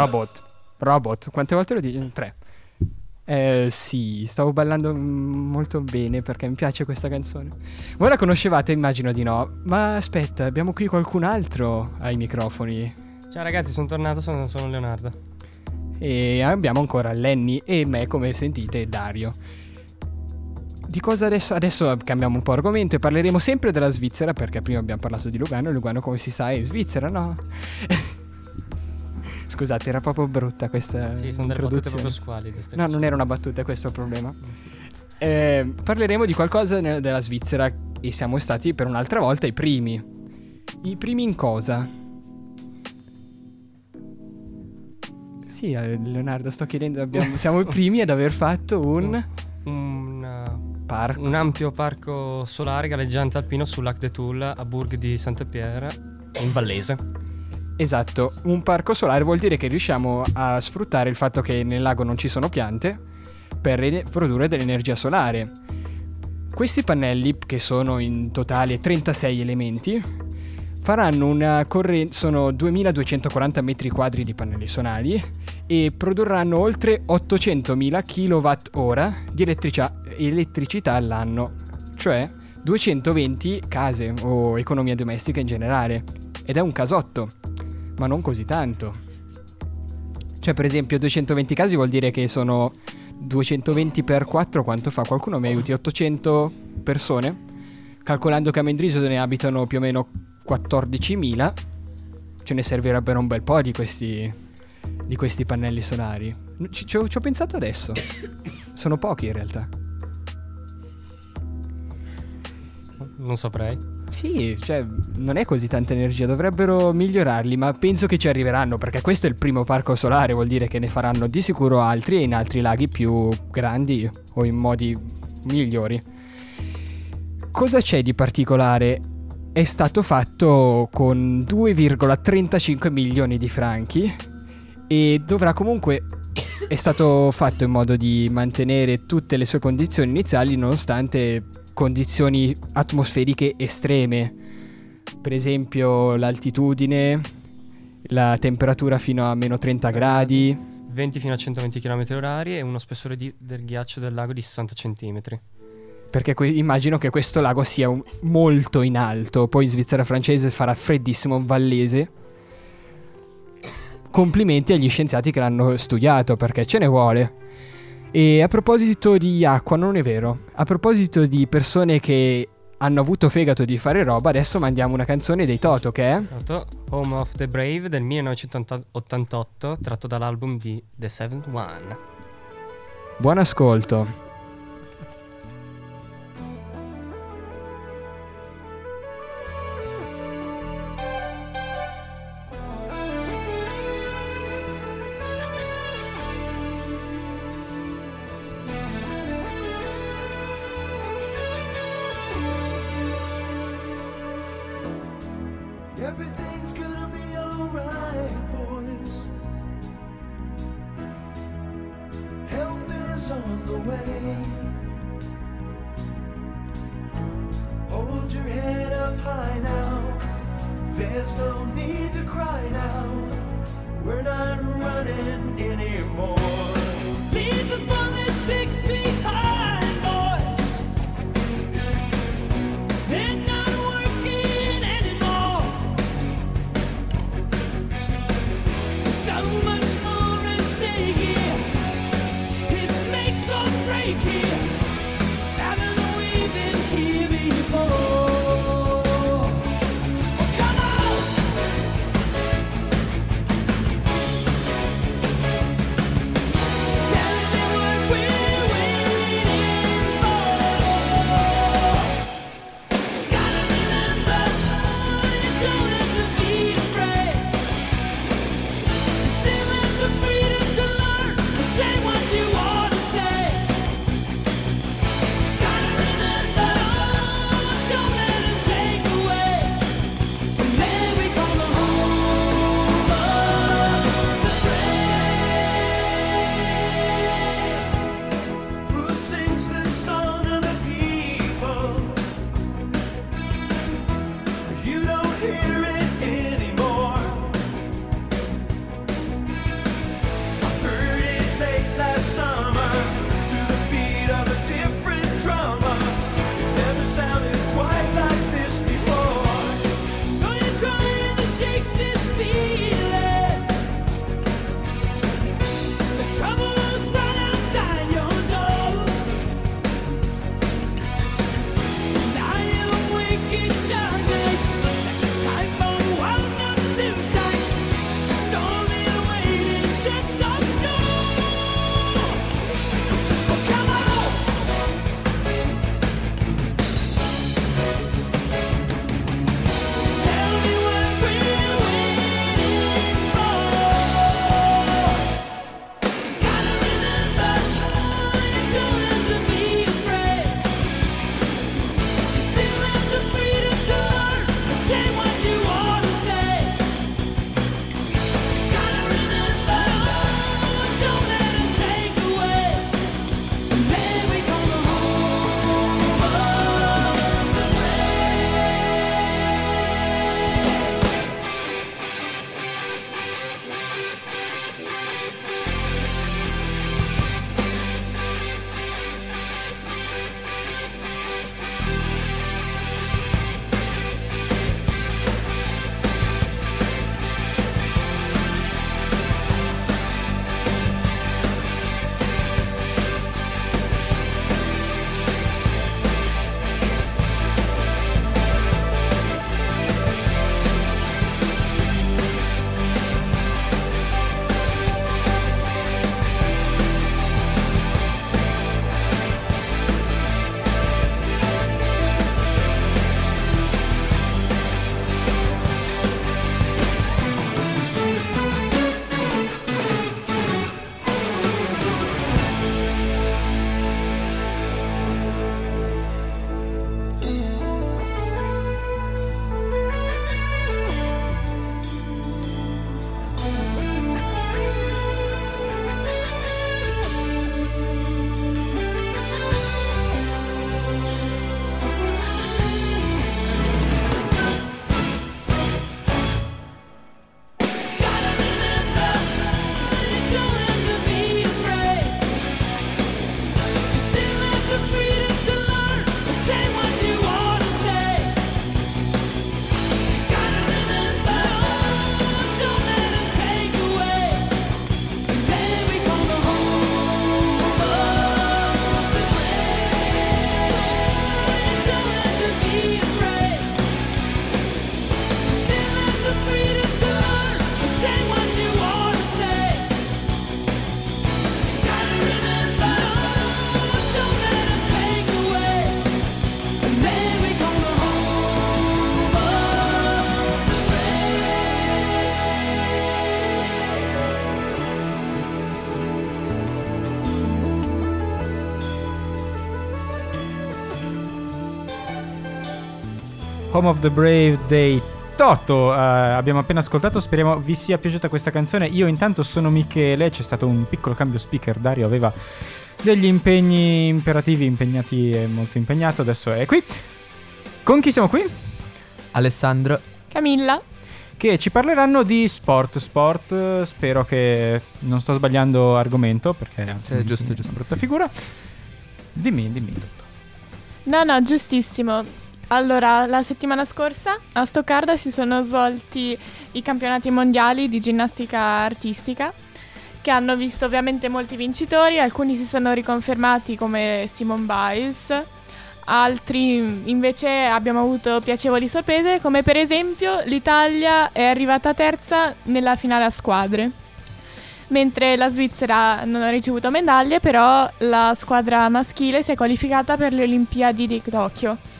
Robot. Robot. Quante volte lo dici? Tre. Eh, sì, stavo ballando molto bene perché mi piace questa canzone. Voi la conoscevate? Immagino di no. Ma aspetta, abbiamo qui qualcun altro ai microfoni. Ciao ragazzi, sono tornato, sono, sono Leonardo. E abbiamo ancora Lenny e me, come sentite, Dario. Di cosa adesso? Adesso cambiamo un po' argomento e parleremo sempre della Svizzera perché prima abbiamo parlato di Lugano e Lugano come si sa è Svizzera, no? Scusate, era proprio brutta questa Sì, sono delle battute introduzione. proprio squallide. ste No, cose. non era una battuta, questo è il problema. Eh, parleremo di qualcosa ne- della Svizzera e siamo stati per un'altra volta i primi. I primi in cosa? Sì, eh, Leonardo, sto chiedendo, abbiamo- siamo i primi ad aver fatto un... Un, uh, Parco. un ampio parco solare galleggiante alpino sul Lac de Toul a Bourg di Saint-Pierre in Vallese. Esatto, un parco solare vuol dire che riusciamo a sfruttare il fatto che nel lago non ci sono piante per re- produrre dell'energia solare. Questi pannelli, che sono in totale 36 elementi, faranno una corrente, sono 2240 metri quadri di pannelli solari e produrranno oltre 800.000 kWh di elettricia- elettricità all'anno, cioè 220 case o economia domestica in generale. Ed è un casotto, ma non così tanto. Cioè, per esempio, 220 casi vuol dire che sono 220 per 4, quanto fa? Qualcuno mi aiuti? 800 persone? Calcolando che a Mendrisio ne abitano più o meno 14.000, ce ne servirebbero un bel po' di questi, di questi pannelli solari. Ci, ci ho, ci ho pensato adesso. Sono pochi in realtà. Non saprei. Sì, cioè, non è così tanta energia, dovrebbero migliorarli, ma penso che ci arriveranno, perché questo è il primo parco solare, vuol dire che ne faranno di sicuro altri e in altri laghi più grandi o in modi migliori. Cosa c'è di particolare? È stato fatto con 2,35 milioni di franchi e dovrà comunque è stato fatto in modo di mantenere tutte le sue condizioni iniziali nonostante condizioni atmosferiche estreme. Per esempio l'altitudine, la temperatura fino a meno 30 gradi. 20 fino a 120 km orari e uno spessore di- del ghiaccio del lago di 60 cm. Perché que- immagino che questo lago sia un- molto in alto. Poi in Svizzera francese farà freddissimo, un vallese. Complimenti agli scienziati che l'hanno studiato perché ce ne vuole. E a proposito di acqua, non è vero. A proposito di persone che hanno avuto fegato di fare roba, adesso mandiamo una canzone dei Toto che è. Toto, Home of the Brave del 1988, tratto dall'album di The Seventh One. Buon ascolto. Home of the Brave dei Toto. Eh, abbiamo appena ascoltato, speriamo vi sia piaciuta questa canzone. Io intanto sono Michele, c'è stato un piccolo cambio speaker, Dario aveva degli impegni imperativi, impegnati e molto impegnato, adesso è qui. Con chi siamo qui? Alessandro. Camilla. Che ci parleranno di sport. Sport, spero che non sto sbagliando argomento perché anzi, Sì, giusto, giusto. brutta figura. Dimmi, dimmi tutto. No, no, giustissimo. Allora, la settimana scorsa a Stoccarda si sono svolti i campionati mondiali di ginnastica artistica che hanno visto ovviamente molti vincitori, alcuni si sono riconfermati come Simone Biles, altri invece abbiamo avuto piacevoli sorprese come per esempio l'Italia è arrivata terza nella finale a squadre. Mentre la Svizzera non ha ricevuto medaglie, però la squadra maschile si è qualificata per le Olimpiadi di Tokyo.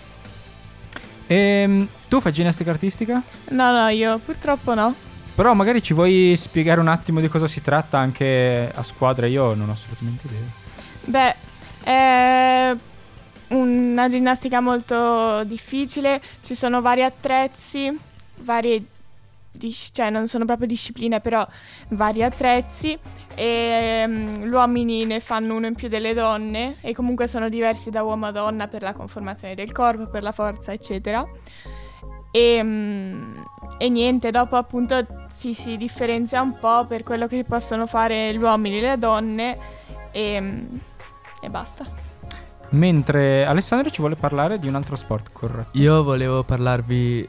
Ehm, tu fai ginnastica artistica? No, no, io purtroppo no. Però magari ci vuoi spiegare un attimo di cosa si tratta anche a squadra? Io non ho assolutamente idea. Beh, è una ginnastica molto difficile, ci sono vari attrezzi, varie dis- cioè non sono proprio discipline, però vari attrezzi e mm, gli uomini ne fanno uno in più delle donne e comunque sono diversi da uomo a donna per la conformazione del corpo, per la forza, eccetera. E, mm, e niente, dopo appunto si, si differenzia un po' per quello che possono fare gli uomini e le donne e, mm, e basta. Mentre Alessandro ci vuole parlare di un altro sport, corretto? Io volevo parlarvi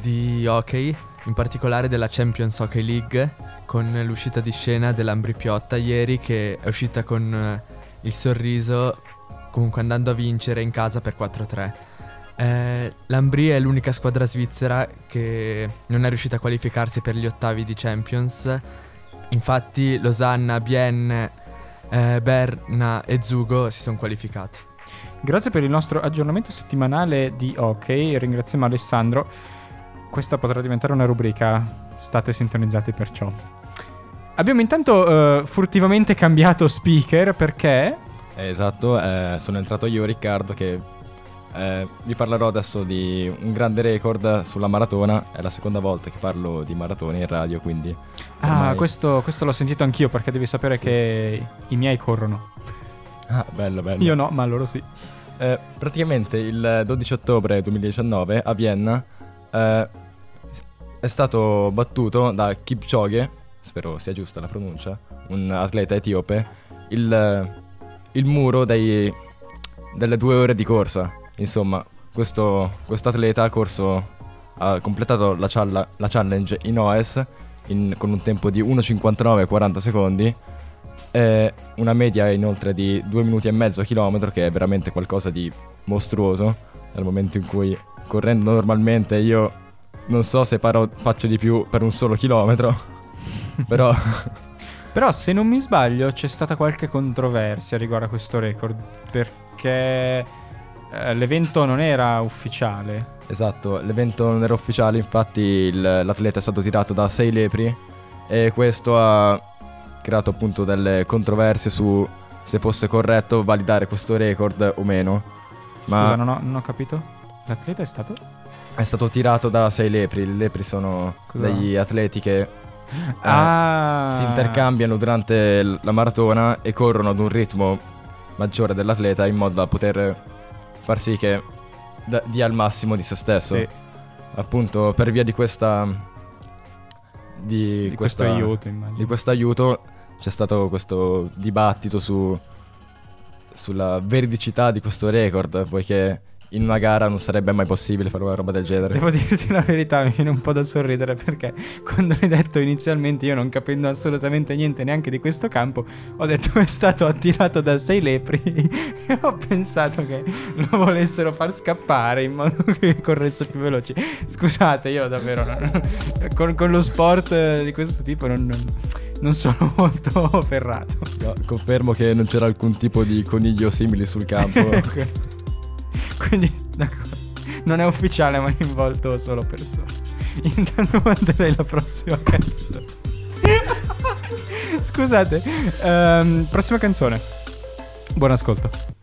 di hockey, in particolare della Champions Hockey League, con l'uscita di scena dell'Ambri Piotta ieri che è uscita con eh, il sorriso, comunque andando a vincere in casa per 4-3. Eh, L'Ambri è l'unica squadra svizzera che non è riuscita a qualificarsi per gli ottavi di Champions. Infatti Losanna, Bienne, eh, Berna e Zugo si sono qualificati. Grazie per il nostro aggiornamento settimanale di hockey. Ringraziamo Alessandro. Questa potrà diventare una rubrica. State sintonizzati perciò. Abbiamo intanto eh, furtivamente cambiato speaker perché. Eh, Esatto, eh, sono entrato io Riccardo che eh, vi parlerò adesso di un grande record sulla maratona, è la seconda volta che parlo di maratone in radio, quindi... Ah, ormai- questo, questo l'ho sentito anch'io perché devi sapere che i miei corrono. Ah, bello, bello. Io no, ma loro sì. Eh, praticamente il 12 ottobre 2019 a Vienna eh, è stato battuto da Kipchoge, spero sia giusta la pronuncia, un atleta etiope, il, il muro dei- delle due ore di corsa. Insomma, questo atleta ha ha completato la, cialla- la challenge in OS in- con un tempo di 1.59,40 secondi e una media inoltre di 2 minuti e mezzo chilometro che è veramente qualcosa di mostruoso dal momento in cui correndo normalmente io non so se paro- faccio di più per un solo chilometro però Però se non mi sbaglio c'è stata qualche controversia riguardo a questo record perché eh, l'evento non era ufficiale. Esatto, l'evento non era ufficiale, infatti il- l'atleta è stato tirato da sei lepri e questo ha creato appunto delle controversie su se fosse corretto validare questo record o meno. Ma Scusa, non ho, non ho capito. L'atleta è stato? È stato tirato da sei lepri. I lepri sono Cosa? degli atleti che eh, Ah. si intercambiano durante la maratona e corrono ad un ritmo maggiore dell'atleta in modo da poter far sì che da- dia il massimo di se stesso. Sì. Appunto, per via di questa. Di, Di questa- questo aiuto, immagino. Di questo aiuto c'è stato questo dibattito su, sulla veridicità di questo record, poiché in una gara non sarebbe mai possibile fare una roba del genere. Devo dirti la verità, mi viene un po' da sorridere perché quando l'hai detto inizialmente io non capendo assolutamente niente neanche di questo campo, ho detto è stato attirato da sei lepri e ho pensato che lo volessero far scappare in modo che corresse più veloce. Scusate, io davvero non- con, con lo sport di questo tipo non, non- non sono molto ferrato. No, confermo che non c'era alcun tipo di coniglio simili sul campo. Quindi, d'accordo. Non è ufficiale, ma è involto solo persone. Intanto manderei la prossima canzone. Scusate. ehm, prossima canzone. Buon ascolto.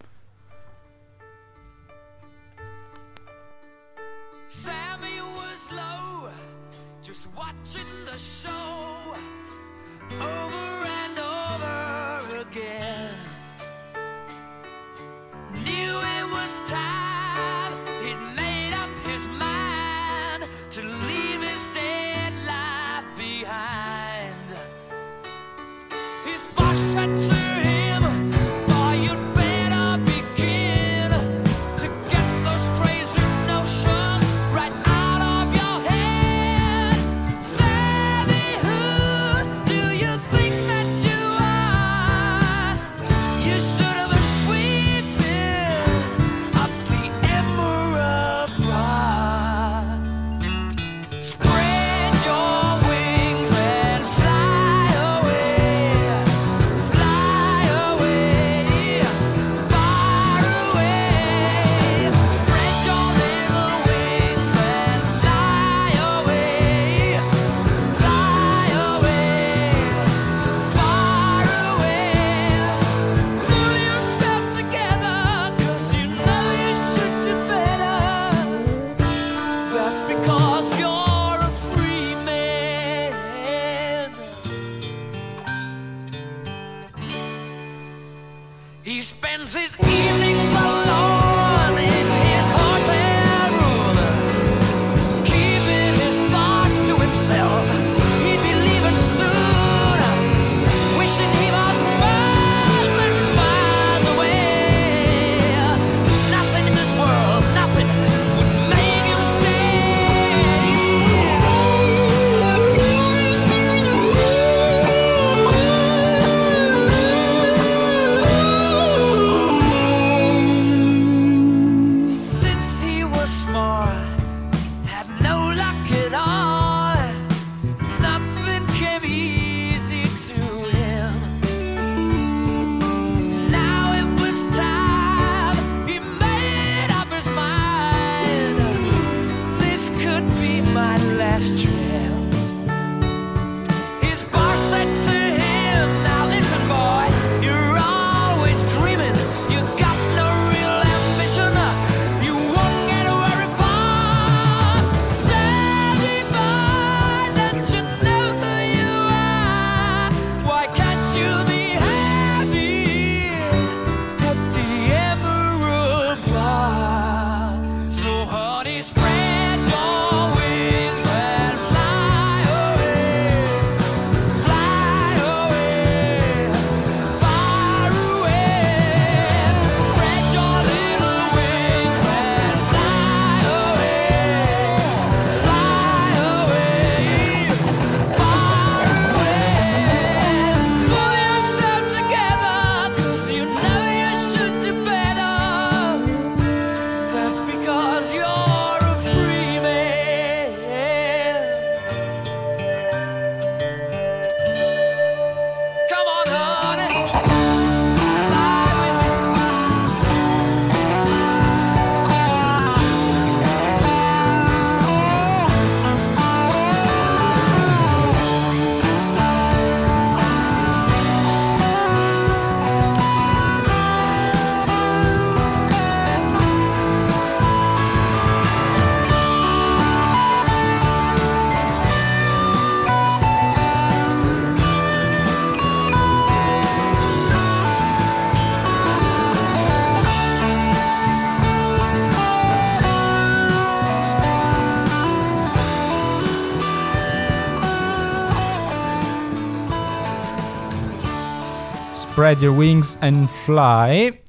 Spread your wings and fly.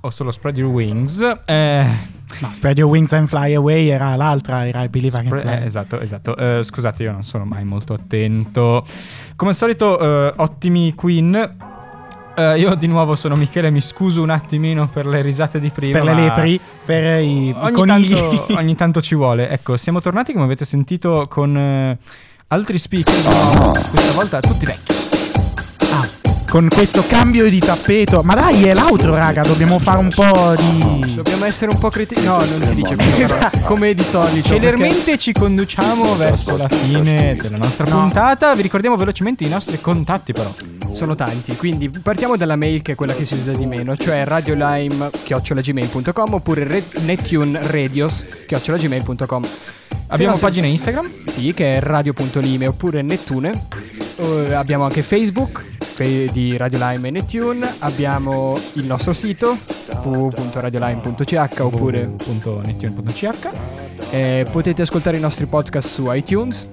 O solo spread your wings. Eh, No, Spread Your Wings and Fly Away era l'altra, era I Believe I Can Fly. eh, esatto, esatto. Eh, scusate, io non sono mai molto attento. Come al solito, eh, ottimi Queen. Eh, io di nuovo sono Michele, mi scuso un attimino per le risate di prima. Per le lepri, per i, i Ogni conigli. tanto, ogni tanto ci vuole. Ecco, siamo tornati, come avete sentito, con eh, altri speaker. Questa volta tutti vecchi. Con questo cambio di tappeto. Ma dai, è l'outro, raga. Dobbiamo fare un po' di. Dobbiamo essere un po' critici. No, non si dice così. però, Come di solito. Celermente perché- ci conduciamo verso la fine della nostra puntata. Vi ricordiamo velocemente i nostri contatti, però. Sono tanti, quindi partiamo dalla mail che è quella che si usa di meno, cioè radiolime-gmail.com oppure re- nettunradios-gmail.com Abbiamo no, pagina Instagram? Sì, che è radio.lime oppure Nettune. Eh, abbiamo anche Facebook fe- di Radio Lime e Nettune. Abbiamo il nostro sito www.radiolime.ch oppure www.nettune.ch. Eh, potete ascoltare i nostri podcast su iTunes.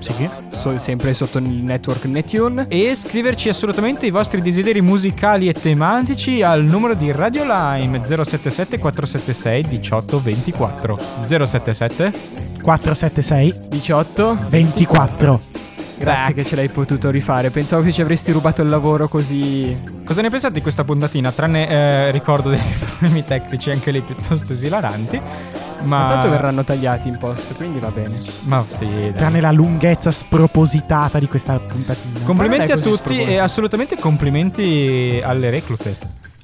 Sì. sempre sotto il network Nettune. E scriverci assolutamente i vostri desideri musicali e tematici al numero di Radio Lime 077 476 1824 077 476 18 24. Grazie che ce l'hai potuto rifare. Pensavo che ci avresti rubato il lavoro così. Cosa ne pensate di questa puntatina? Tranne eh, ricordo dei problemi tecnici, anche lì piuttosto esilaranti. Ma Ma tanto verranno tagliati in post, quindi va bene. Ma sì, dai. Tranne la lunghezza spropositata di questa puntatina. Complimenti a tutti e assolutamente complimenti alle reclute.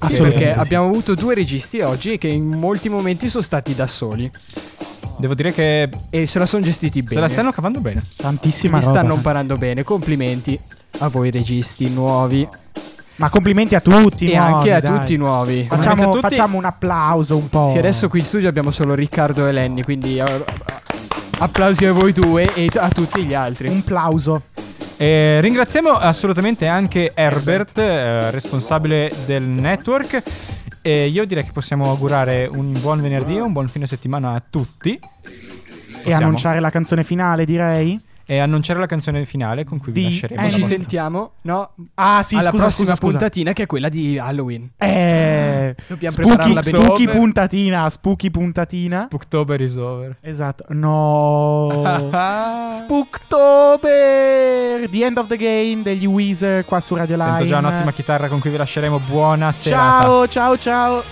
Sì, perché abbiamo avuto due registi oggi che in molti momenti sono stati da soli. Devo dire che. E se la sono gestiti bene. Se la stanno cavando bene. Tantissima Mi roba. stanno imparando bene. Complimenti a voi registi nuovi. Ma complimenti a tutti. E nuovi, anche a dai. tutti i nuovi. Facciamo, tutti. facciamo un applauso un po'. Sì, adesso qui in studio abbiamo solo Riccardo e Lenny, quindi eh, applausi a voi due e a tutti gli altri. Un plauso. E ringraziamo assolutamente anche Herbert, eh, responsabile del network. E io direi che possiamo augurare un buon venerdì e un buon fine settimana a tutti. E Possiamo? annunciare la canzone finale, direi. E annunciare la canzone finale con cui vi, Di- lasceremo. E la ci vostra- sentiamo, no? Ah, sì, alla scusa, prossima scusa. puntatina che è quella di Halloween. Eh, Dobbiamo spooky, prepararla bene. spooky puntatina, spooky puntatina. Spooktober is over. Esatto. No. Spooktober! The end of the game degli Weezer qua su Radio Live. Sento già un'ottima chitarra con cui vi lasceremo. Buona serata. Ciao, ciao, ciao.